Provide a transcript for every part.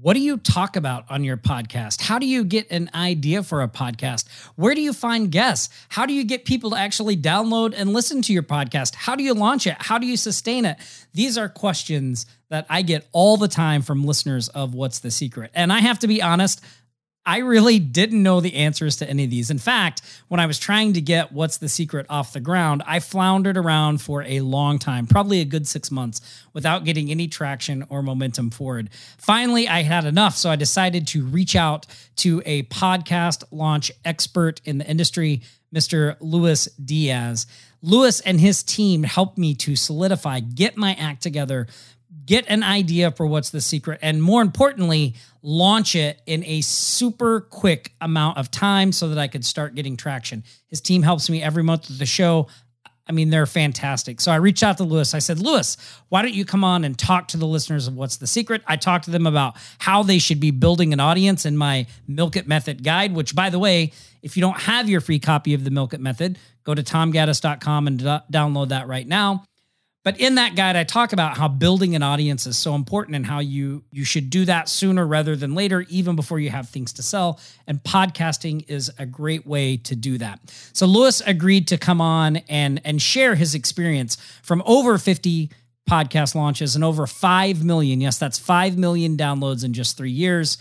What do you talk about on your podcast? How do you get an idea for a podcast? Where do you find guests? How do you get people to actually download and listen to your podcast? How do you launch it? How do you sustain it? These are questions that I get all the time from listeners of What's the Secret. And I have to be honest, I really didn't know the answers to any of these. In fact, when I was trying to get What's the Secret off the ground, I floundered around for a long time, probably a good six months, without getting any traction or momentum forward. Finally, I had enough. So I decided to reach out to a podcast launch expert in the industry, Mr. Lewis Diaz. Lewis and his team helped me to solidify, get my act together, get an idea for what's the secret, and more importantly, launch it in a super quick amount of time so that I could start getting traction. His team helps me every month with the show. I mean, they're fantastic. So I reached out to lewis I said, lewis why don't you come on and talk to the listeners of What's the Secret? I talked to them about how they should be building an audience in my Milk It Method guide, which, by the way, if you don't have your free copy of the Milk It Method, go to tomgaddis.com and download that right now. But in that guide, I talk about how building an audience is so important and how you you should do that sooner rather than later, even before you have things to sell. And podcasting is a great way to do that. So Lewis agreed to come on and and share his experience from over 50 podcast launches and over 5 million. Yes, that's 5 million downloads in just three years.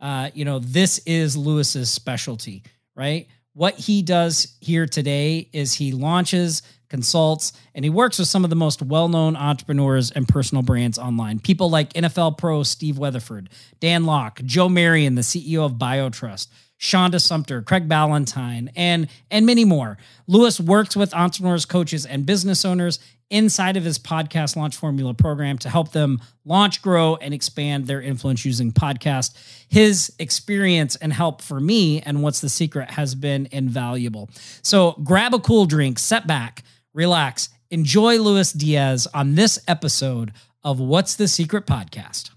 Uh, you know, this is Lewis's specialty, right? What he does here today is he launches consults, and he works with some of the most well known entrepreneurs and personal brands online. People like NFL pro Steve Weatherford, Dan Lok, Joel Marion, the CEO of BioTrust. Shonda Sumter, Craig Ballantyne, and and many more. Lewis works with entrepreneurs, coaches, and business owners inside of his podcast launch formula program to help them launch, grow, and expand their influence using podcast. His experience and help for me and what's the secret has been invaluable. So grab a cool drink, set back, relax, enjoy Lewis Diaz on this episode of What's the Secret podcast.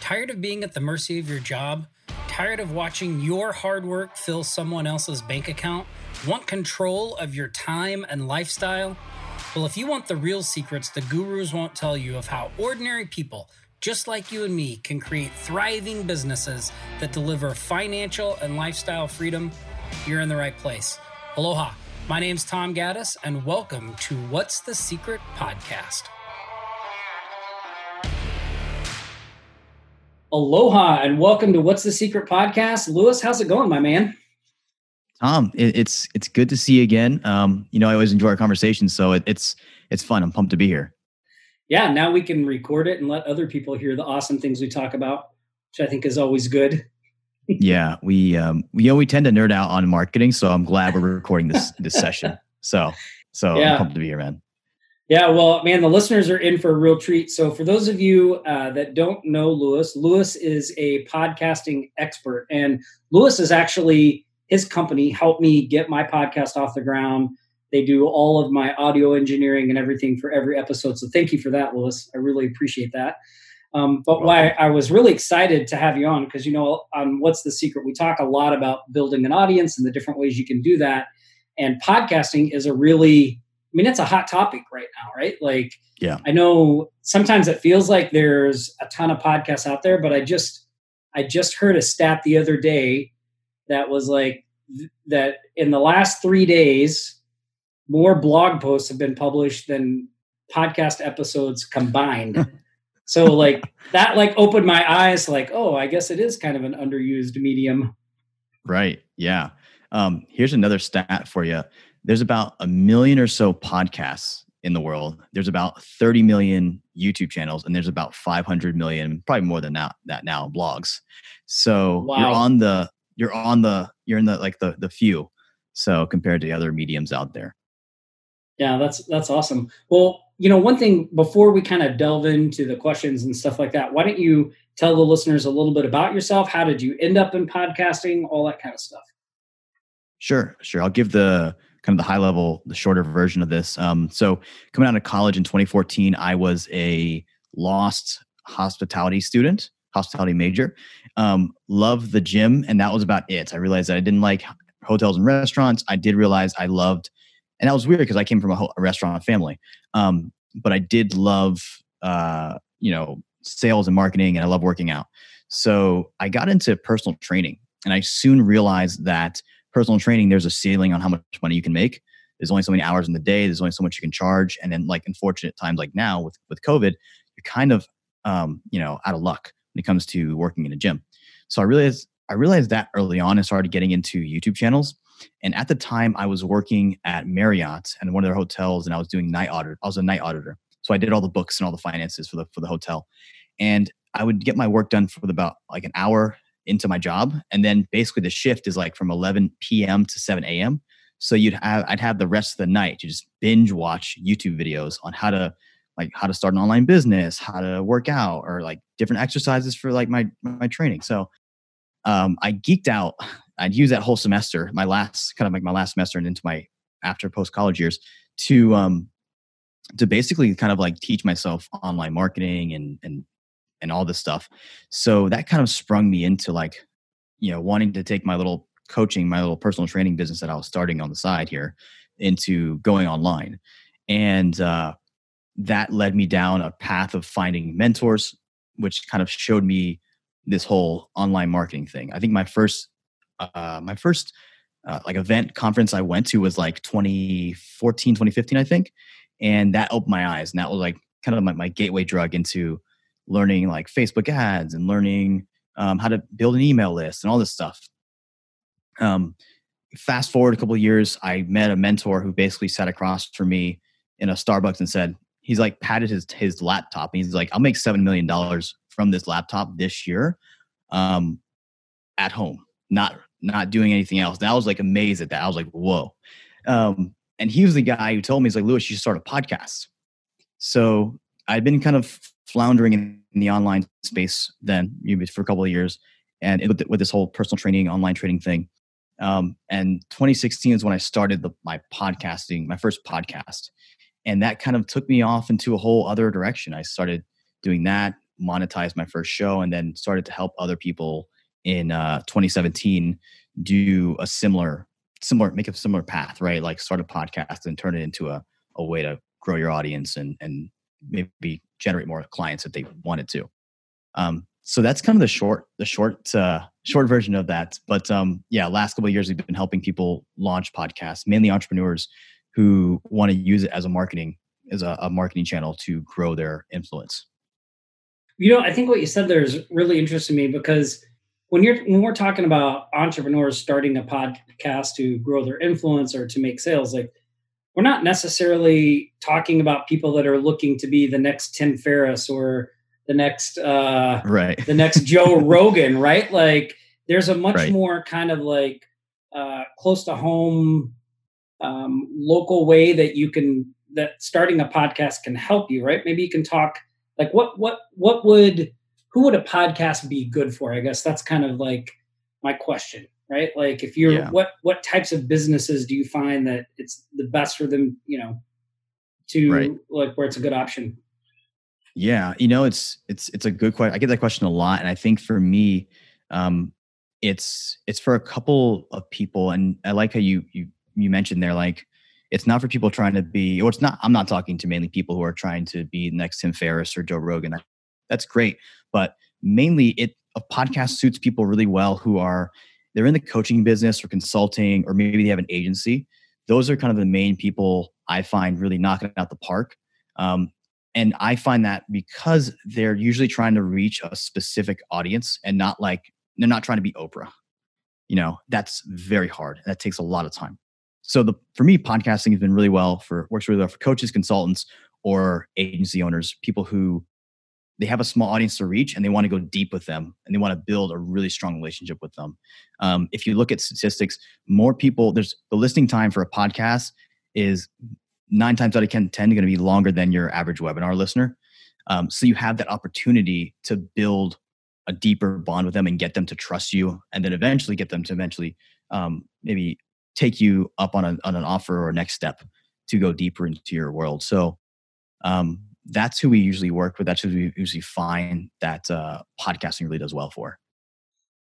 Tired of being at the mercy of your job? Tired of watching your hard work fill someone else's bank account? Want control of your time and lifestyle? Well, if you want the real secrets the gurus won't tell you of how ordinary people just like you and me, can create thriving businesses that deliver financial and lifestyle freedom, you're in the right place. Aloha. My name's Tom Gaddis, and welcome to What's the Secret podcast. Aloha, and welcome to What's the Secret podcast. Lewis, how's it going, my man? Tom, it, it's it's good to see you again. Um, you know, I always enjoy our conversations, so it, it's it's fun. I'm pumped to be here yeah, now we can record it and let other people hear the awesome things we talk about, which I think is always good. yeah, we um, we you know we tend to nerd out on marketing, so I'm glad we're recording this this session. So so yeah. I'm pumped to be here, man. Yeah, well, man, the listeners are in for a real treat. So, for those of you uh, that don't know Lewis, Lewis is a podcasting expert, and Lewis is actually his company helped me get my podcast off the ground they do all of my audio engineering and everything for every episode. So thank you for that, Lewis. I really appreciate that. Um, but why I was really excited to have you on because you know on what's the secret we talk a lot about building an audience and the different ways you can do that and podcasting is a really I mean it's a hot topic right now right like yeah I know sometimes it feels like there's a ton of podcasts out there but I just I just heard a stat the other day that was like th- that in the last 3 days more blog posts have been published than podcast episodes combined. so like that like opened my eyes like, oh, I guess it is kind of an underused medium. Right. Yeah. Um, here's another stat for you. There's about a million or so podcasts in the world. There's about 30 million YouTube channels, and there's about 500 million, probably more than that, that now blogs. So wow. you're on the you're on the you're in the like the the few. So compared to the other mediums out there. Yeah, that's that's awesome. Well, you know, one thing before we kind of delve into the questions and stuff like that, why don't you tell the listeners a little bit about yourself? How did you end up in podcasting? All that kind of stuff. Sure, sure. I'll give the kind of the high level, the shorter version of this. Um, so, coming out of college in 2014, I was a lost hospitality student, hospitality major. Um, loved the gym, and that was about it. I realized that I didn't like hotels and restaurants. I did realize I loved and that was weird because I came from a, a restaurant family. Um, but I did love, uh, you know, sales and marketing, and I love working out. So I got into personal training, and I soon realized that personal training there's a ceiling on how much money you can make. There's only so many hours in the day. There's only so much you can charge, and then like unfortunate times like now with with COVID, you're kind of um, you know out of luck when it comes to working in a gym. So I realized I realized that early on and started getting into YouTube channels. And at the time, I was working at Marriott and one of their hotels, and I was doing night audit. I was a night auditor, so I did all the books and all the finances for the for the hotel. And I would get my work done for about like an hour into my job, and then basically the shift is like from 11 p.m. to 7 a.m. So you'd have I'd have the rest of the night to just binge watch YouTube videos on how to like how to start an online business, how to work out, or like different exercises for like my my training. So um, I geeked out. I'd use that whole semester, my last kind of like my last semester and into my after post college years to um to basically kind of like teach myself online marketing and and and all this stuff. So that kind of sprung me into like you know wanting to take my little coaching, my little personal training business that I was starting on the side here into going online. And uh that led me down a path of finding mentors, which kind of showed me this whole online marketing thing. I think my first, uh, my first uh, like event conference I went to was like 2014, 2015, I think. And that opened my eyes. And that was like kind of my, my gateway drug into learning like Facebook ads and learning um, how to build an email list and all this stuff. Um, fast forward a couple years, I met a mentor who basically sat across from me in a Starbucks and said, he's like patted his his laptop and he's like, I'll make seven million dollars from this laptop this year, um, at home, not not doing anything else. And I was like amazed at that. I was like, whoa. Um, and he was the guy who told me, he's like, Lewis, you should start a podcast. So I'd been kind of floundering in, the online space then for a couple of years, and it, with, this whole personal training, online training thing. Um, and 2016 is when I started the, my podcasting, my first podcast and that kind of took me off into a whole other direction i started doing that monetized my first show and then started to help other people in uh, 2017 do a similar similar make a similar path right? Like start a podcast and turn it into a, a way to grow your audience and and maybe generate more clients if they wanted to. Um, so that's kind of the short the short uh, short version of that. But um, yeah last couple of years we've been helping people launch podcasts mainly entrepreneurs who want to use it as a marketing as a, a marketing channel to grow their influence. You know, I think what you said there is really interesting to me because when you're when we're talking about entrepreneurs starting a podcast to grow their influence or to make sales, like we're not necessarily talking about people that are looking to be the next Tim Ferriss or the next uh right the next Joe Rogan, right? Like there's a much right. more kind of like uh close to home um, local way that you can that starting a podcast can help you right maybe you can talk like what what what would who would a podcast be good for i guess that's kind of like my question right like if you're yeah. what what types of businesses do you find that it's the best for them you know to right. like where it's a good option yeah you know it's it's it's a good question i get that question a lot and i think for me um it's it's for a couple of people and i like how you you you mentioned there, like it's not for people trying to be, or it's not. I'm not talking to mainly people who are trying to be next Tim Ferriss or Joe Rogan. That's great, but mainly it a podcast suits people really well who are they're in the coaching business or consulting, or maybe they have an agency. Those are kind of the main people I find really knocking out the park. Um, and I find that because they're usually trying to reach a specific audience and not like they're not trying to be Oprah. You know, that's very hard. That takes a lot of time so the for me podcasting has been really well for works really well for coaches consultants or agency owners people who they have a small audience to reach and they want to go deep with them and they want to build a really strong relationship with them um, if you look at statistics more people there's the listening time for a podcast is nine times out of 10, 10 going to be longer than your average webinar listener um, so you have that opportunity to build a deeper bond with them and get them to trust you and then eventually get them to eventually um, maybe take you up on, a, on an offer or next step to go deeper into your world. So um, that's who we usually work with. That's who we usually find that uh, podcasting really does well for.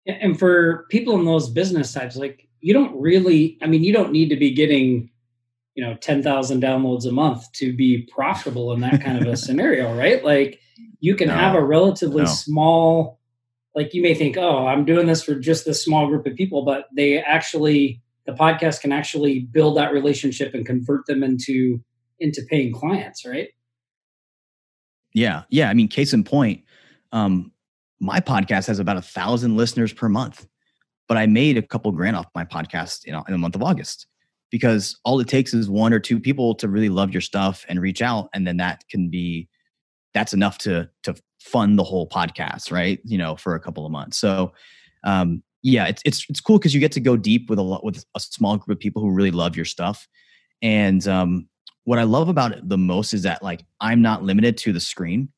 And for people in those business types, like you don't really, I mean, you don't need to be getting you know 10,000 downloads a month to be profitable in that kind of a scenario, right? Like you can no, have a relatively no. small like you may think, "Oh, I'm doing this for just this small group of people," but they actually the podcast can actually build that relationship and convert them into into paying clients, right? Yeah. Yeah, I mean case in point, um my podcast has about a thousand listeners per month but I made a couple grand off my podcast know, in the month of August because all it takes is one or two people to really love your stuff and reach out and then that can be that's enough to to fund the whole podcast right you know for a couple of months so um yeah it's it's it's cool because you get to go deep with a lot with a small group of people who really love your stuff and um what i love about it the most is that like i'm not limited to the screen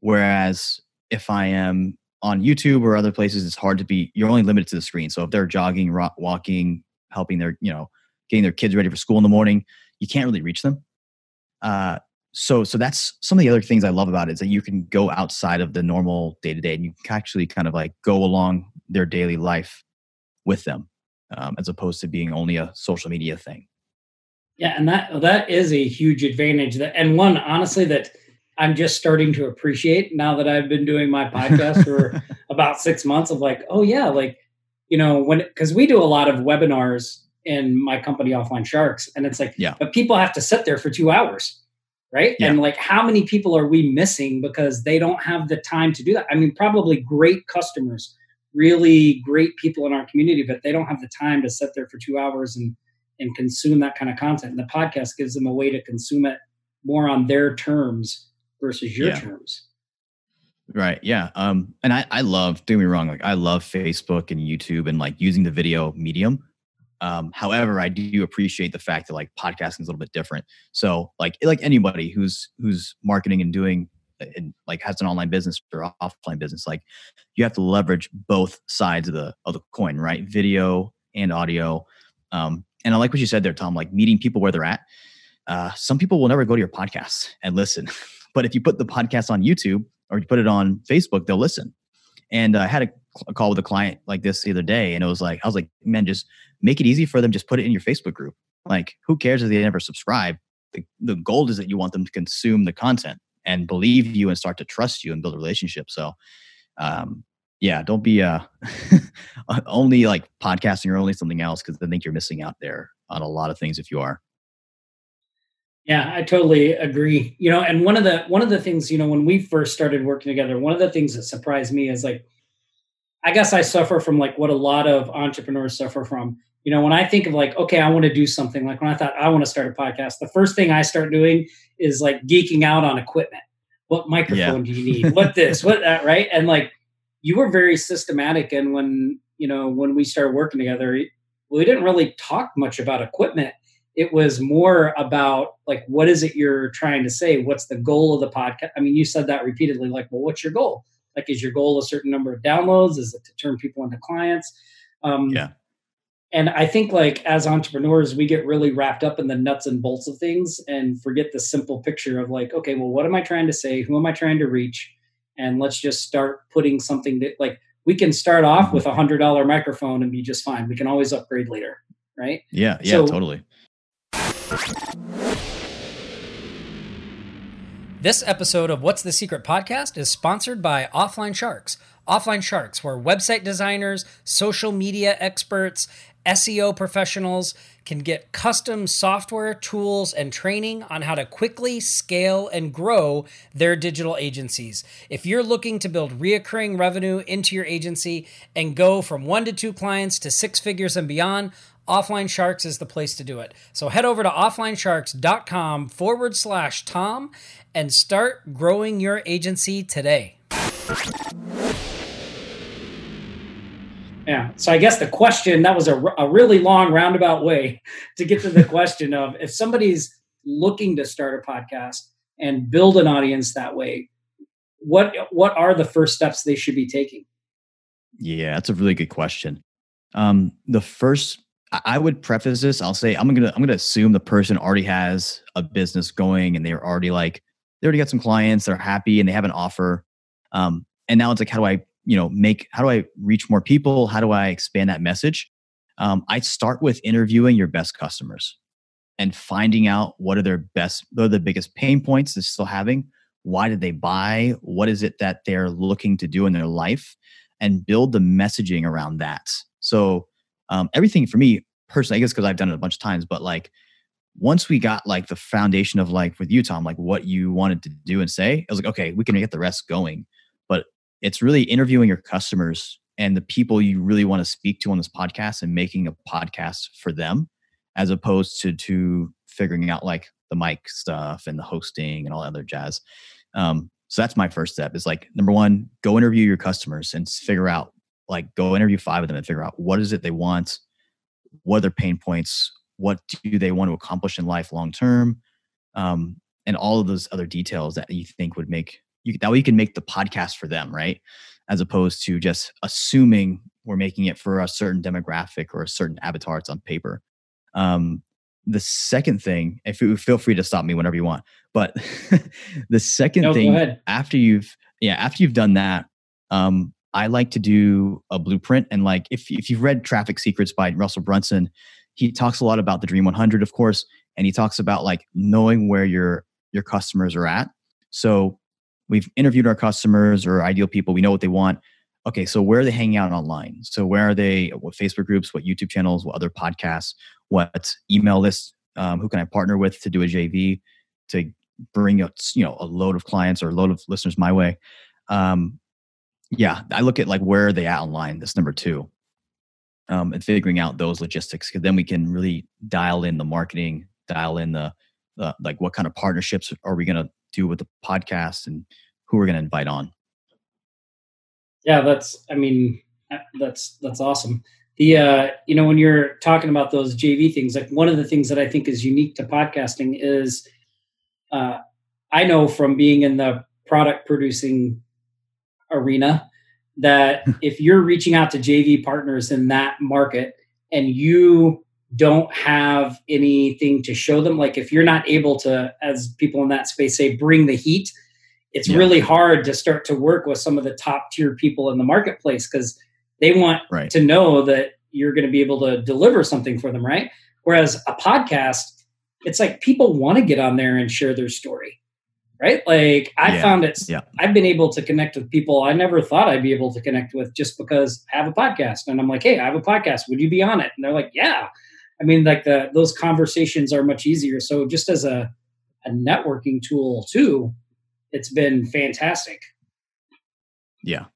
whereas if i am on youtube or other places it's hard to be you're only limited to the screen so if they're jogging walking helping their you know getting their kids ready for school in the morning, you can't really reach them. Uh, so so that's some of the other things I love about it is that you can go outside of the normal day to day and you can actually kind of like go along their daily life with them, um, as opposed to being only a social media thing. Yeah, and that that is a huge advantage. That and one honestly that I'm just starting to appreciate now that I've been doing my podcast for about six months. Of like, oh yeah, like you know when because we do a lot of webinars in my company offline sharks and it's like yeah but people have to sit there for two hours right yeah. and like how many people are we missing because they don't have the time to do that i mean probably great customers really great people in our community but they don't have the time to sit there for two hours and and consume that kind of content and the podcast gives them a way to consume it more on their terms versus your yeah. terms Right. Yeah. Um, and I, I love, don't me wrong, like I love Facebook and YouTube and like using the video medium. Um, however, I do appreciate the fact that like podcasting is a little bit different. So like like anybody who's who's marketing and doing uh, and like has an online business or offline business, like you have to leverage both sides of the of the coin, right? Video and audio. Um, and I like what you said there, Tom. Like meeting people where they're at. Uh, some people will never go to your podcast and listen, but if you put the podcast on YouTube or you put it on Facebook, they'll listen. And uh, I had a, a call with a client like this the other day, and it was like I was like, man, just make it easy for them. Just put it in your Facebook group. Like, who cares if they never subscribe? The, the goal is that you want them to consume the content and believe you and start to trust you and build a relationship. So, um, yeah, don't be uh, only like podcasting or only something else because I think you're missing out there on a lot of things if you are. Yeah, I totally agree. You know, and one of the one of the things, you know, when we first started working together, one of the things that surprised me is like I guess I suffer from like what a lot of entrepreneurs suffer from you know, when I think of like, okay, I want to do something, like when I thought I want to start a podcast, the first thing I start doing is like geeking out on equipment. What microphone yeah. do you need? What this? What that? Right? And like, you were very systematic. And when you know when we started working together, we didn't really talk much about equipment. It was more about like, what is it you're trying to say? What's the goal of the podcast? I mean, you said that repeatedly. Like, well, what's your goal? Like, is your goal a certain number of downloads? Is it to turn people into clients? Um, yeah and i think like as entrepreneurs we get really wrapped up in the nuts and bolts of things and forget the simple picture of like okay well what am i trying to say who am i trying to reach and let's just start putting something that like we can start off mm-hmm. with a hundred dollar microphone and be just fine. We can always upgrade later right? Yeah yeah so, totally. This episode of What's the Secret podcast is sponsored by Offline Sharks. Offline Sharks, where website designers, social media experts, SEO professionals can get custom software, tools, and training on how to quickly scale and grow their digital agencies. If you're looking to build reoccurring revenue into your agency and go from one to two clients to six figures and beyond, Offline Sharks is the place to do it. So head over to offlinesharks.com forward slash Tom and start growing your agency today. Yeah. So I guess the question that was a, a really long roundabout way to get to the question of if somebody's looking to start a podcast and build an audience that way, what what are the first steps they should be taking? Yeah, that's a really good question. Um, the first, I would preface this. I'll say I'm gonna I'm gonna assume the person already has a business going and they're already like they already got some clients, they're happy, and they have an offer. Um, and now it's like, how do I you know make how do i reach more people how do i expand that message um, i start with interviewing your best customers and finding out what are their best, what are the biggest pain points they're still having. Why did they buy? What is it that they're looking to do in their life? And build the messaging around that. So um, everything for me personally, I guess because I've done it a bunch of times, but like once we got like the foundation of like with you, Tom, like what you wanted to do and say, I was like, okay, we can get the rest going. It's really interviewing your customers and the people you really want to speak to on this podcast and making a podcast for them as opposed to to figuring out like the mic stuff and the hosting and all that other jazz. Um, so that's my first step is like number one, go interview your customers and figure out like go interview five of them and figure out what is it they want, what are their pain points, what do they want to accomplish in life long term, um, and all of those other details that you think would make you that way you can make the podcast for them, right? As opposed to just assuming we're making it for a certain demographic or a certain avatar. It's on paper. Um, the second thing, if you feel free to stop me whenever you want, but the second no, thing after you've yeah after you've done that, um, I like to do a blueprint and like if if you've read Traffic Secrets by Russell Brunson, he talks a lot about the Dream 100, of course, and he talks about like knowing where your your customers are at. So we've interviewed our customers or ideal people. We know what they want. Okay, so where are they hanging out online? So where are they? What Facebook groups? What YouTube channels? What other podcasts? What email lists? Um, who can I partner with to do a JV to bring a you know a load of clients or a load of listeners my way? Um, yeah, I look at like where are they at online. That's number two, um, and figuring out those logistics because then we can really dial in the marketing, dial in the, the like what kind of partnerships are we going to do with the podcast and who we're going to invite on. Yeah, that's. I mean, uh, that's that's awesome. The uh, you know when you're talking about those JV things, like one of the things that I think is unique to podcasting is, uh, I know from being in the product producing arena that if you're reaching out to JV partners in that market and you don't have anything to show them. Like if you're not able to, as people in that space say, bring the heat, it's yeah. really hard to start to work with some of the top tier people in the marketplace because they want right. to know that you're going to be able to deliver something for them, right? Whereas a podcast, it's like people want to get on there and share their story right? Like I yeah. found it, yeah. I've been able to connect with people I never thought I'd be able to connect with just because I have a podcast. And I'm like, hey, I have a podcast. Would you be on it? And they're like, yeah. I mean, like the those conversations are much easier. So just as a, a networking tool too, it's been fantastic. Yeah.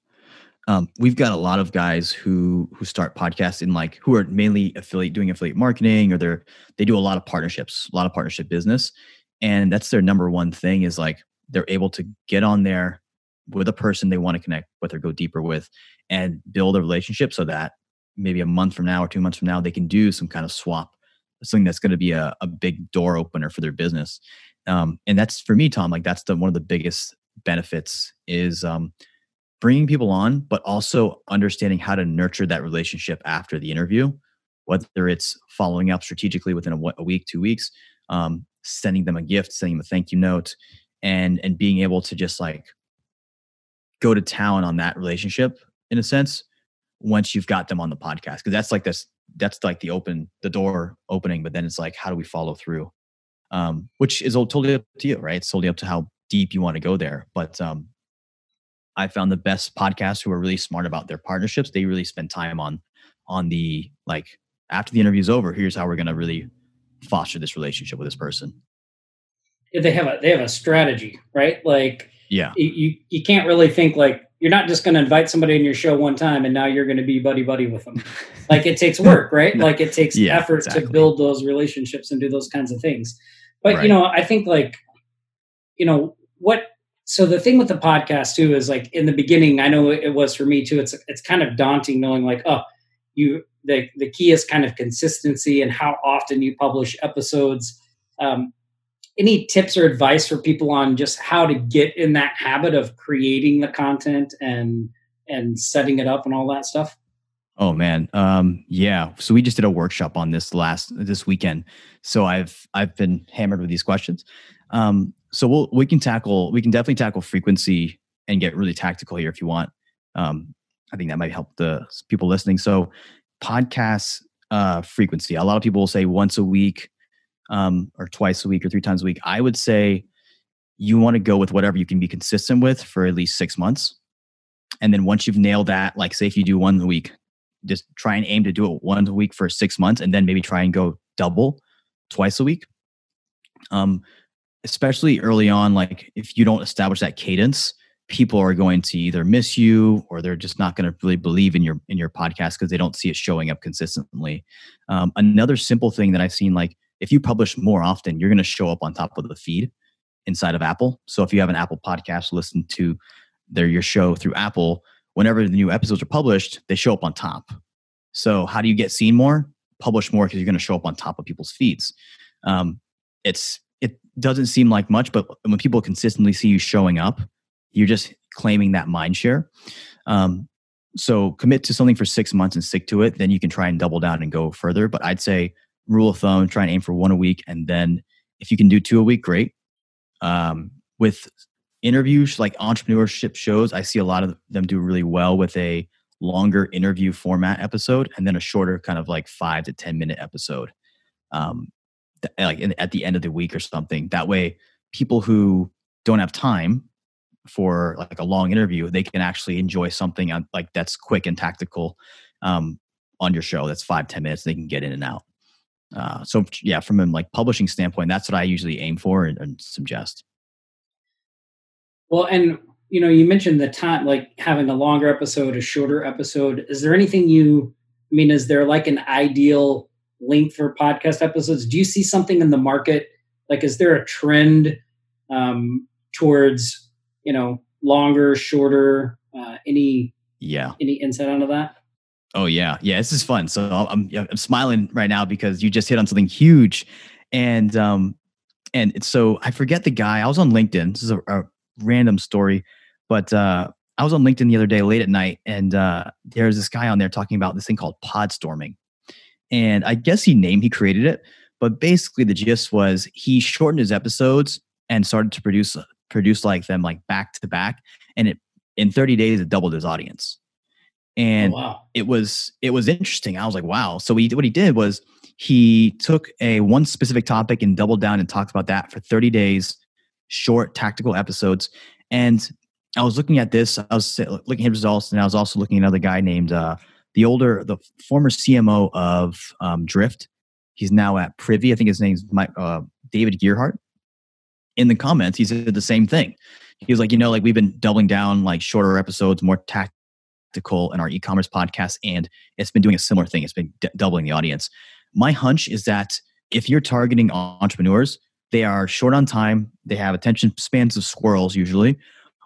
Um, we've got a lot of guys who who start podcasts in like who are mainly affiliate doing affiliate marketing or they're they do a lot of partnerships, a lot of partnership business and that's their number one thing is like they're able to get on there with a person they want to connect with or go deeper with and build a relationship so that maybe a month from now or two months from now they can do some kind of swap something that's going to be a, a big door opener for their business. Um, and that's for me tom like that's the one of the biggest benefits is um, bringing people on but also understanding how to nurture that relationship after the interview whether it's following up strategically within a, a week two weeks um, sending them a gift, sending them a thank you note, and and being able to just like go to town on that relationship in a sense once you've got them on the podcast because that's like this that's like the open the door opening but then it's like how do we follow through? Um which is totally up to you right? It's totally up to how deep you want to go there. But um i found the best podcasts who are really smart about their partnerships they really spend time on on the like after the interview's over here's how we're going to really foster this relationship with this person. They have a they have a strategy right? Like yeah. you you can't really think like you're not just going to invite somebody in your show one time and now you're going to be buddy buddy with them like it takes work right no. like it takes yeah, effort exactly. to build those relationships and do those kinds of things but right. you know i think like you know what so the thing with the podcast too is like in the beginning i know it was for me too it's it's kind of daunting knowing like oh you the the key is kind of consistency and how often you publish episodes. Um, any tips or advice for people on just how to get in that habit of creating the content and and setting it up and all that stuff? Oh man, um, yeah. So we just did a workshop on this last this weekend. So I've I've been hammered with these questions. Um, so we'll we can tackle we can definitely tackle frequency and get really tactical here if you want. Um, I think that might help the people listening. So podcasts uh, frequency. A lot of people will say once a week. Um, or twice a week or three times a week, I would say you want to go with whatever you can be consistent with for at least six months. And then once you've nailed that, like say if you do one a week, just try and aim to do it one a week for six months and then maybe try and go double twice a week. Um, especially early on, like if you don't establish that cadence, people are going to either miss you or they're just not going to really believe in your in your podcast because they don't see it showing up consistently. Um, another simple thing that I've seen, like if you publish more often, you're going to show up on top of the feed inside of Apple. So if you have an Apple podcast, listen to their your show through Apple. Whenever the new episodes are published, they show up on top. So how do you get seen more? Publish more because you're going to show up on top of people's feeds. Um, it's it doesn't seem like much, but when people consistently see you showing up, you're just claiming that mind share. Um, so commit to something for six months and stick to it. Then you can try and double down and go further. But I'd say rule of thumb, try and aim for one a week, and then if you can do two a week, great. Um, with interviews like entrepreneurship shows, I see a lot of them do really well with a longer interview format episode and then a shorter kind of like five to 10 minute episode. Um, like in, at the end of the week or something. That way, people who don't have time for like a long interview, they can actually enjoy something on, like that's quick and tactical um, on your show. That's five ten minutes. They can get in and out. Uh, so yeah, from a like publishing standpoint, that's what I usually aim for and, and suggest. Well, and you know, you mentioned the time, like having a longer episode, a shorter episode. Is there anything you? I mean, is there like an ideal length for podcast episodes? Do you see something in the market? Like, is there a trend um, towards you know longer, shorter? Uh, any yeah any insight onto that? Oh yeah, yeah. This is fun. So I'm I'm smiling right now because you just hit on something huge, and um and so I forget the guy. I was on LinkedIn. This is a, a random story, but uh, I was on LinkedIn the other day late at night, and uh, there's this guy on there talking about this thing called podstorming and I guess he named he created it, but basically the gist was he shortened his episodes and started to produce produce like them like back to back, and it in 30 days it doubled his audience. And oh, wow. it was it was interesting. I was like, wow. So he what he did was he took a one specific topic and doubled down and talked about that for 30 days, short tactical episodes. And I was looking at this, I was looking at results, and I was also looking at another guy named uh, the older, the former CMO of um, Drift. He's now at Privy. I think his name's Mike, uh, David Gerhardt. In the comments, he said the same thing. He was like, you know, like we've been doubling down like shorter episodes, more tactical and our e-commerce podcast, and it's been doing a similar thing. It's been d- doubling the audience. My hunch is that if you're targeting entrepreneurs, they are short on time. They have attention spans of squirrels usually,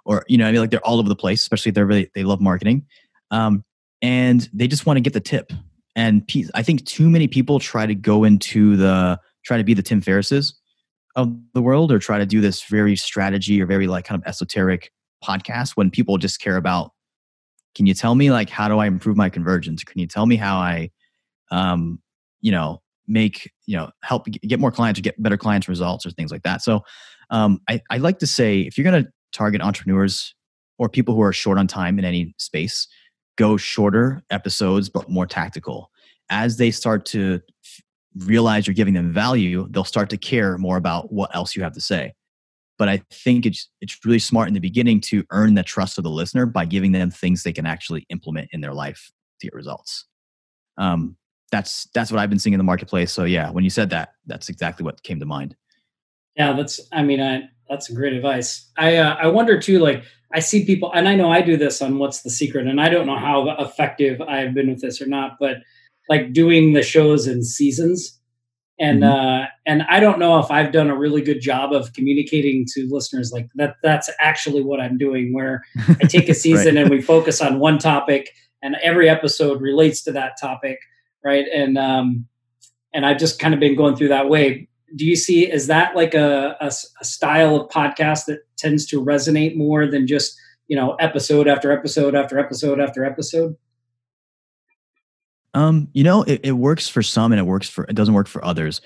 or you know, I mean, like they're all over the place. Especially if they're really they love marketing. Um, and they just want to get the tip. And I think too many people try to go into the try to be the Tim Ferrisses of the world, or try to do this very strategy or very like kind of esoteric podcast when people just care about. Can you tell me like how do I improve my convergence? Can you tell me how I, um, you know, make you know help get more clients or get better clients results or things like that. So, um, I I like to say if you're going to target entrepreneurs or people who are short on time in any space, go shorter episodes but more tactical. As they start to realize you're giving them value they'll start to care more about what else you have to say but i think it's it's really smart in the beginning to earn the trust of the listener by giving them things they can actually implement in their life to get results. Um, that's that's what i've been seeing in the marketplace. So yeah when you said that that's exactly what came to mind. Yeah that's i mean I, that's great advice. I uh, i wonder too like I see people, and I know I do this on What's the Secret, and I don't know how effective I've been with this or not, but like doing the shows in seasons. And mm-hmm. uh, and I don't know if I've done a really good job of communicating to listeners like that. That's actually what I'm doing. Where I take a season right. and we focus on one topic, and every episode relates to that topic, right? And um, and I've just kind of been going through that way do you see is that like a, a, a, style of podcast that tends to resonate more than just you know episode after episode after episode after episode um you know it, it works for some and it works for it doesn't work for others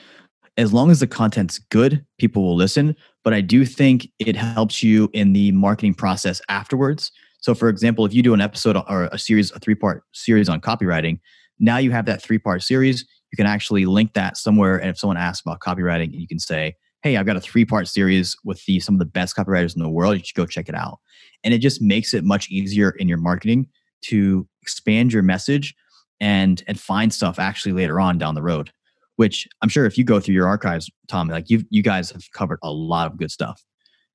as long as the content's good people will listen but i do think it helps you in the marketing process afterwards so for example if you do an episode or a series a three part series on copywriting now you have that three part series you can actually link that somewhere. And if someone asks about copywriting, you can say, hey, I've got a three part series with the some of the best copywriters in the world. You should go check it out. And it just makes it much easier in your marketing to expand your message and and find stuff actually later on down the road. Which I'm sure if you go through your archives, Tom, like you you guys have covered a lot of good stuff.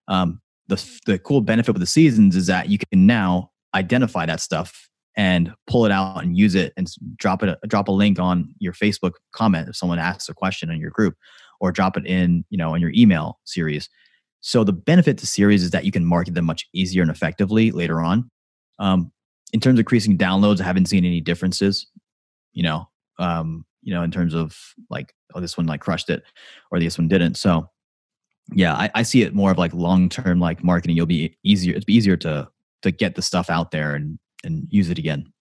Um, the the cool benefit with the seasons is that you can now identify that stuff and pull it out and use it and drop it drop a link on your Facebook comment if someone asks a question in your group or drop it in you know in your email series so the benefit to series is that you can market them much easier and effectively later on um, in terms of increasing downloads i haven't seen any differences you know um, you know in terms of like oh this one like crushed it or this one didn't so yeah i, I see it more of like long term like marketing you'll be easier it's easier to to get the stuff out there and and use it again.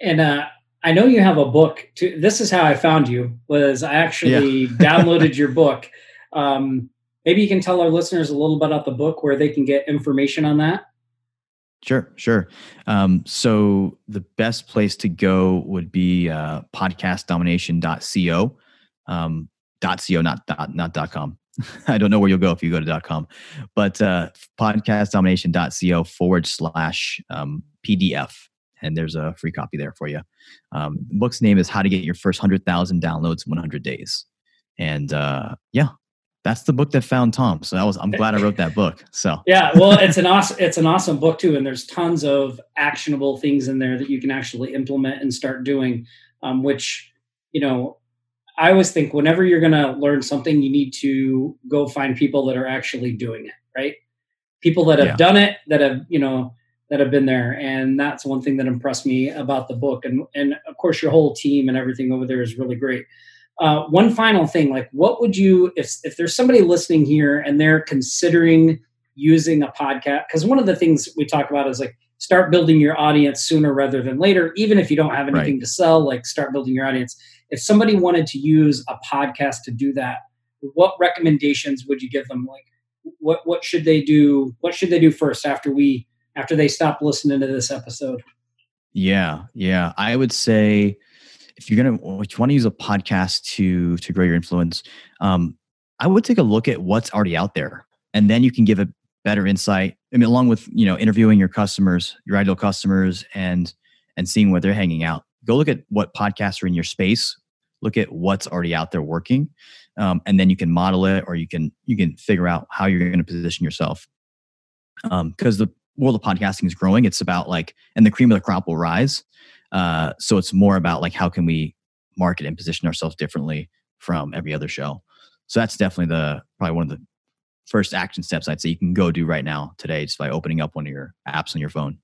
And uh, I know you have a book. To, this is how I found you. Was I actually yeah. downloaded your book? Um, maybe you can tell our listeners a little bit about the book, where they can get information on that. Sure, sure. Um, so the best place to go would be uh, podcastdomination.co, um, .co, not dot, not dot .com. I don't know where you'll go if you go to dot .com, but uh, podcastdomination.co forward slash um, PDF. And there's a free copy there for you. Um, the book's name is How to Get Your First 100,000 Downloads in 100 Days. And uh, yeah, that's the book that found Tom. So I was I'm glad I wrote that book. So yeah, well, it's an awesome it's an awesome book too, and there's tons of actionable things in there that you can actually implement and start doing, um, which you know I always think whenever you're going to learn something, you need to go find people that are actually doing it, right? People that have yeah. done it, that have, you know, that have been there. And that's one thing that impressed me about the book. And, and of course, your whole team and everything over there is really great. Uh, one final thing, like what would you, if, if there's somebody listening here and they're considering using a podcast, because one of the things we talk about is like, start building your audience sooner rather than later, even if you don't have anything right. to sell, like start building your audience if somebody wanted to use a podcast to do that, what recommendations would you give them? Like, what what should they do? What should they do first after we after they stop listening to this episode? Yeah, yeah, I would say if you're gonna if you want to use a podcast to to grow your influence, um, I would take a look at what's already out there, and then you can give a better insight. I mean, along with you know interviewing your customers, your ideal customers, and and seeing where they're hanging out go look at what podcasts are in your space look at what's already out there working um, and then you can model it or you can you can figure out how you're going to position yourself because um, the world of podcasting is growing it's about like and the cream of the crop will rise uh, so it's more about like how can we market and position ourselves differently from every other show so that's definitely the probably one of the first action steps i'd say you can go do right now today just by opening up one of your apps on your phone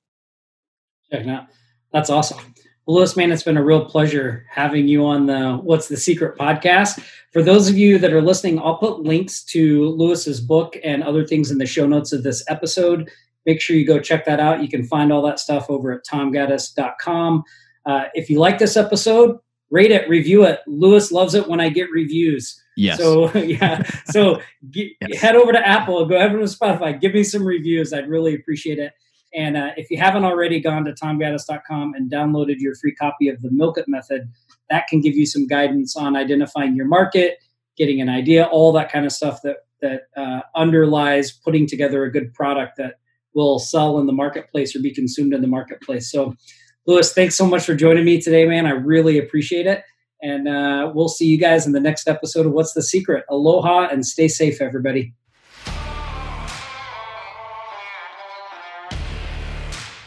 checking out that's awesome well, Lewis, man, it's been a real pleasure having you on the What's the Secret podcast. For those of you that are listening, I'll put links to Lewis's book and other things in the show notes of this episode. Make sure you go check that out. You can find all that stuff over at tomgaddis.com. Uh, if you like this episode, rate it, review it. Lewis loves it when I get reviews. Yes. So yeah. So get, yes. head over to Apple, go over to Spotify, give me some reviews. I'd really appreciate it. And uh, if you haven't already gone to tomgaddis.com and downloaded your free copy of the Milk It Method, that can give you some guidance on identifying your market, getting an idea, all that kind of stuff that that uh, underlies putting together a good product that will sell in the marketplace or be consumed in the marketplace. So, Lewis, thanks so much for joining me today, man. I really appreciate it. And uh, we'll see you guys in the next episode of What's the Secret. Aloha and stay safe, everybody.